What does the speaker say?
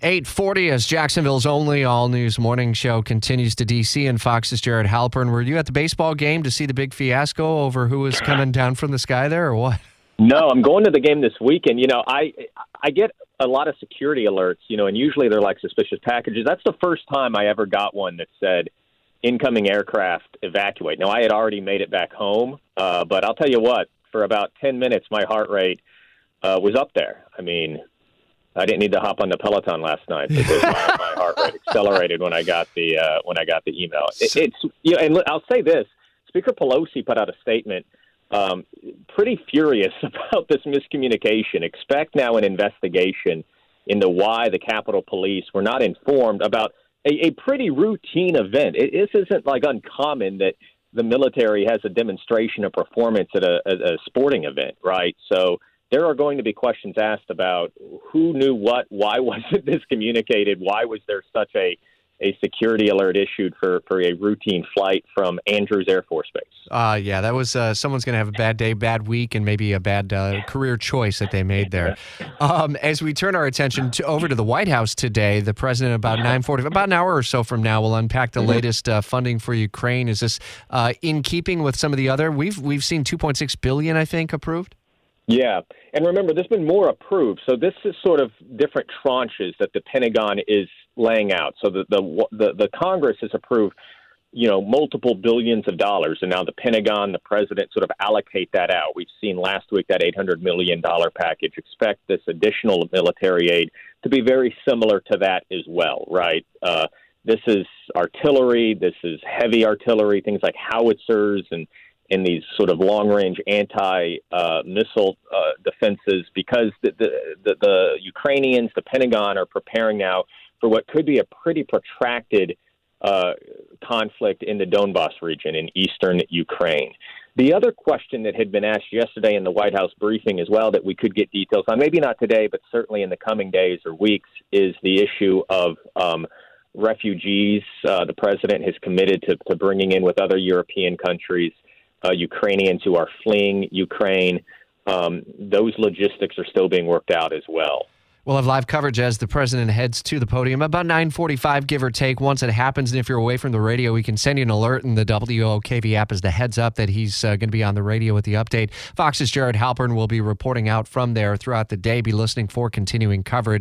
840 as Jacksonville's only all news morning show continues to DC and Fox's Jared Halpern. Were you at the baseball game to see the big fiasco over who was coming down from the sky there or what? No, I'm going to the game this weekend. You know, I I get a lot of security alerts, you know, and usually they're like suspicious packages. That's the first time I ever got one that said incoming aircraft evacuate. Now I had already made it back home, uh, but I'll tell you what, for about 10 minutes my heart rate uh, was up there. I mean, I didn't need to hop on the Peloton last night because my, my heart rate accelerated when I got the uh, when I got the email. It, it's you know, and I'll say this: Speaker Pelosi put out a statement, um, pretty furious about this miscommunication. Expect now an investigation into why the Capitol Police were not informed about a, a pretty routine event. It, this isn't like uncommon that the military has a demonstration of performance at a, a, a sporting event, right? So there are going to be questions asked about who knew what, why wasn't this communicated, why was there such a a security alert issued for, for a routine flight from Andrews Air Force Base. Uh, yeah, that was uh, someone's going to have a bad day, bad week, and maybe a bad uh, career choice that they made there. Um, as we turn our attention to, over to the White House today, the president about nine forty, about an hour or so from now, will unpack the mm-hmm. latest uh, funding for Ukraine. Is this uh, in keeping with some of the other? We've we've seen two point six billion, I think, approved. Yeah, and remember, there's been more approved. So this is sort of different tranches that the Pentagon is laying out. So the the the, the Congress has approved, you know, multiple billions of dollars, and now the Pentagon, the president, sort of allocate that out. We've seen last week that 800 million dollar package. Expect this additional military aid to be very similar to that as well, right? Uh, this is artillery. This is heavy artillery, things like howitzers and in these sort of long range anti uh, missile uh, defenses because the, the, the, the, Ukrainians, the Pentagon, are preparing now for what could be a pretty protracted uh, conflict in the Donbass region in eastern Ukraine. The other question that had been asked yesterday in the White House briefing as well that we could get details on, maybe not today, but certainly in the coming days or weeks, is the issue of um, refugees. Uh, the president has committed to, to bringing in with other European countries uh, Ukrainians who are fleeing Ukraine. Um, those logistics are still being worked out as well. We'll have live coverage as the president heads to the podium about 9:45, give or take. Once it happens, and if you're away from the radio, we can send you an alert in the WOKV app as the heads up that he's uh, going to be on the radio with the update. Fox's Jared Halpern will be reporting out from there throughout the day. Be listening for continuing coverage.